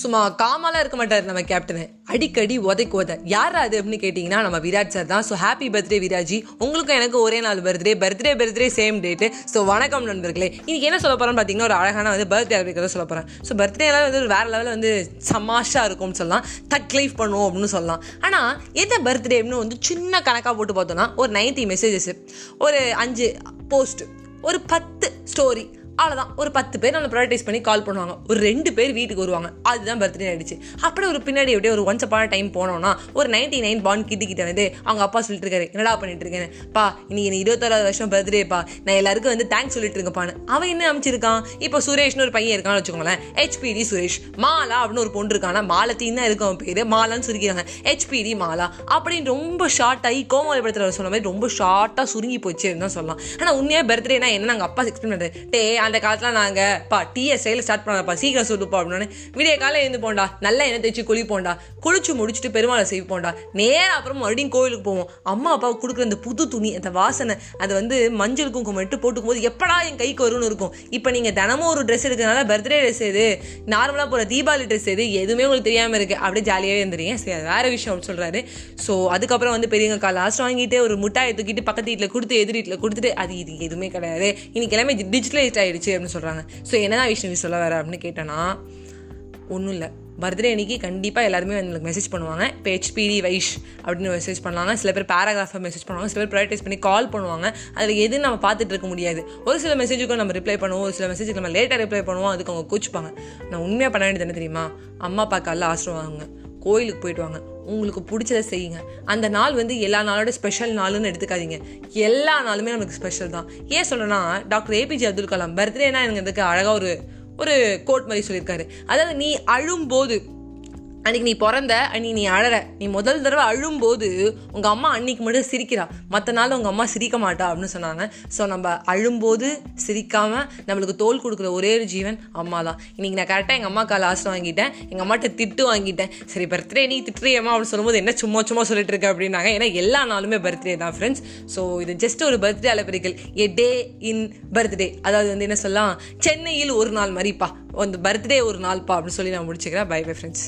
சும்மா காமாலாம் இருக்க மாட்டார் நம்ம கேப்டனு அடிக்கடி உதைக்கு உத. யார் அது அப்படின்னு கேட்டிங்கன்னா நம்ம விராட் சார் தான். ஸோ ஹாப்பி பர்த்டே விராஜி. உங்களுக்கும் எனக்கு ஒரே நாள் birthday birthday birthday same date so வணக்கம் நண்பர்களே. இன்னைக்கு என்ன சொல்ல போகிறோம்னு பார்த்தீங்கன்னா ஒரு அழகான வந்து பர்த்டே அப்படிங்கிறத சொல்ல போகிறேன் ஸோ பர்த்டேலாம் வந்து ஒரு வேறு லெவலில் வந்து சமாஷாக இருக்கும்னு சொல்லலாம். தக் லைஃப் பண்ணுவோம் அப்படின்னு சொல்லலாம். ஆனால் எந்த பர்த்டே அப்படின்னு வந்து சின்ன கணக்காக போட்டு பார்த்தோன்னா ஒரு நைன்ட்டி மெசேஜஸ் ஒரு அஞ்சு போஸ்ட் ஒரு பத்து ஸ்டோரி அவ்வளோதான் ஒரு பத்து பேர் நம்மளை ப்ரைவடைஸ் பண்ணி கால் பண்ணுவாங்க. ஒரு ரெண்டு பேர் வீட்டுக்கு வருவாங்க. அதுதான் பர்த்டே ஆயிடுச்சு அப்படியே ஒரு பின்னாடி எப்படியே ஒரு ஒன்ஸ் அப்பான டைம் போனோம்னா ஒரு நைன்டி நைன் பாண்ட் கிட்ட கிட்ட வந்து அவங்க அப்பா சொல்லிட்டு இருக்காரு என்னடா பண்ணிட்டு இருக்கேன் பா இன்னைக்கு எனக்கு இருபத்தாறாவது வருஷம் பர்த்டேப்பா நான் எல்லாருக்கும் வந்து தேங்க்ஸ் சொல்லிட்டு இருக்கப்பான்னு அவன் என்ன அமைச்சிருக்கான் இப்போ சுரேஷ்னு ஒரு பையன் இருக்கான்னு வச்சுக்கோங்களேன். ஹெச்பிடி சுரேஷ். மாலா அப்படின்னு ஒரு பொண்ணு இருக்கானா மாலத்தின் தான் இருக்கும் அவன் பேர். மாலான்னு சுருக்கிறாங்க ஹெச்பிடி மாலா. அப்படின்னு ரொம்ப ஷார்ட் ஆகி படத்தில் சொன்ன மாதிரி ரொம்ப ஷார்ட்டாக சுருங்கி போச்சு தான் சொல்லலாம். ஆனால் உண்மையாக பர்த்டேனா என்ன நாங்கள் அப்பா எக்ஸ்பிளைன் பண்ணுறது டே அந்த காலத்தில் நாங்கள் பா டீயை செயல் ஸ்டார்ட் பண்ணப்பா சீக்கிரம் சொல்லுப்பா அப்படின்னு விடிய காலையில் எழுந்து போண்டா நல்லா எண்ணெய் தேய்ச்சி குளிப்போண்டா குளிச்சு முடிச்சுட்டு பெருமாளை செய்வோண்டா நேரம் அப்புறம் மறுபடியும் கோயிலுக்கு போவோம். அம்மா அப்பாவுக்கு கொடுக்குற அந்த புது துணி அந்த வாசனை அது வந்து மஞ்சள் குங்குமம் இட்டு போட்டுக்கும் போது எப்படா என் கைக்கு வரும்னு இருக்கும். இப்போ நீங்கள் தினமும் ஒரு ட்ரெஸ் எடுக்கிறதுனால பர்த்டே ட்ரெஸ் எது நார்மலாக போகிற தீபாவளி ட்ரெஸ் எது எதுவுமே உங்களுக்கு தெரியாமல் இருக்குது அப்படியே ஜாலியாகவே இருந்துறீங்க சரி அது வேறு விஷயம் அப்படின்னு சொல்கிறாரு ஸோ அதுக்கப்புறம் வந்து பெரியவங்க கால் லாஸ்ட் வாங்கிட்டு ஒரு முட்டாயை தூக்கிட்டு பக்கத்து வீட்டில் கொடுத்து எதிர் வீட்டில் கொடுத்துட்டு அது இது எதுவுமே கிடையாது. இன்னைக்கு எல்லாமே டிஜிட்டலைஸ்ட் ஆயிடுச்சு அப்படின்னு சொல்கிறாங்க ஸோ என்னதான் விஷயம் சொல்ல வர அப்படின்னு கேட்டேன்னா ஒன்றும் இல்லை. பர்த்டே அன்னைக்கு கண்டிப்பாக எல்லாருமே எங்களுக்கு மெசேஜ் பண்ணுவாங்க. இப்போ ஹெச்பிடி வைஷ் அப்படின்னு மெசேஜ் பண்ணுவாங்க சில பேர் பேராகிராஃபை மெசேஜ் பண்ணுவாங்க. சில பேர் ப்ரையாரிட்டைஸ் பண்ணி கால் பண்ணுவாங்க. அதில் எதுவும் நம்ம பார்த்துட்டு இருக்க முடியாது. ஒரு சில மெசேஜுக்கும் நம்ம ரிப்ளை பண்ணுவோம். ஒரு சில மெசேஜுக்கு நம்ம லேட்டாக ரிப்ளை பண்ணுவோம். அதுக்கு அவங்க கூச்சுப்பாங்க. நான் உண்மையாக பண்ண வேண்டியது என்ன தெரியுமா? அம்மா அப்பா ஆசிரம் ஆசிரவாங்க கோயிலுக்கு போயிட்டு வாங்க உங்களுக்கு பிடிச்சதை செய்யுங்க. அந்த நாள் வந்து எல்லா நாளோட ஸ்பெஷல் நாளுன்னு எடுத்துக்காதீங்க. எல்லா நாளுமே நமக்கு ஸ்பெஷல் தான். ஏன் சொல்கிறேன்னா டாக்டர் ஏபிஜே அப்துல் கலாம் பர்த்டேனா எனக்கு அழகாக ஒரு ஒரு கோட் மாதிரி சொல்லியிருக்காரு. அதாவது நீ அழும்போது அன்னைக்கு நீ பிறந்த அன்னைக்கு நீ அழற. நீ முதல் தடவை அழும்போது உங்கள் அம்மா அன்னைக்கு மட்டும் சிரிக்கிறா. மற்ற நாள் உங்கள் அம்மா சிரிக்க மாட்டா அப்படின்னு சொன்னாங்க. ஸோ நம்ம அழும்போது சிரிக்காமல் நம்மளுக்கு தோல் கொடுக்குற ஒரே ஒரு ஜீவன் அம்மா தான் இன்றைக்கி நான் கரெக்டாக எங்கள் அம்மா கால் ஆசை வாங்கிட்டேன். எங்கள் அம்மாட்ட திட்டு வாங்கிட்டேன். சரி பர்த்டே நீ திட்டுறியம்மா அப்படின்னு சொல்லும்போது என்ன சும்மா சும்மா சொல்லிட்டு இருக்க அப்படின்னாங்க. ஏன்னா எல்லா நாளுமே பர்த்டே தான் ஃப்ரெண்ட்ஸ் ஸோ இது ஜஸ்ட் ஒரு பர்த்டே அலப்பரிகள் எ டே இன் பர்த்டே அதாவது வந்து என்ன சொல்லலாம்? சென்னையில் ஒரு நாள் மாதிரிப்பா அந்த பர்த்டே ஒரு நாள்ப்பா அப்படின்னு சொல்லி நான் முடிச்சுக்கிறேன். By bye friends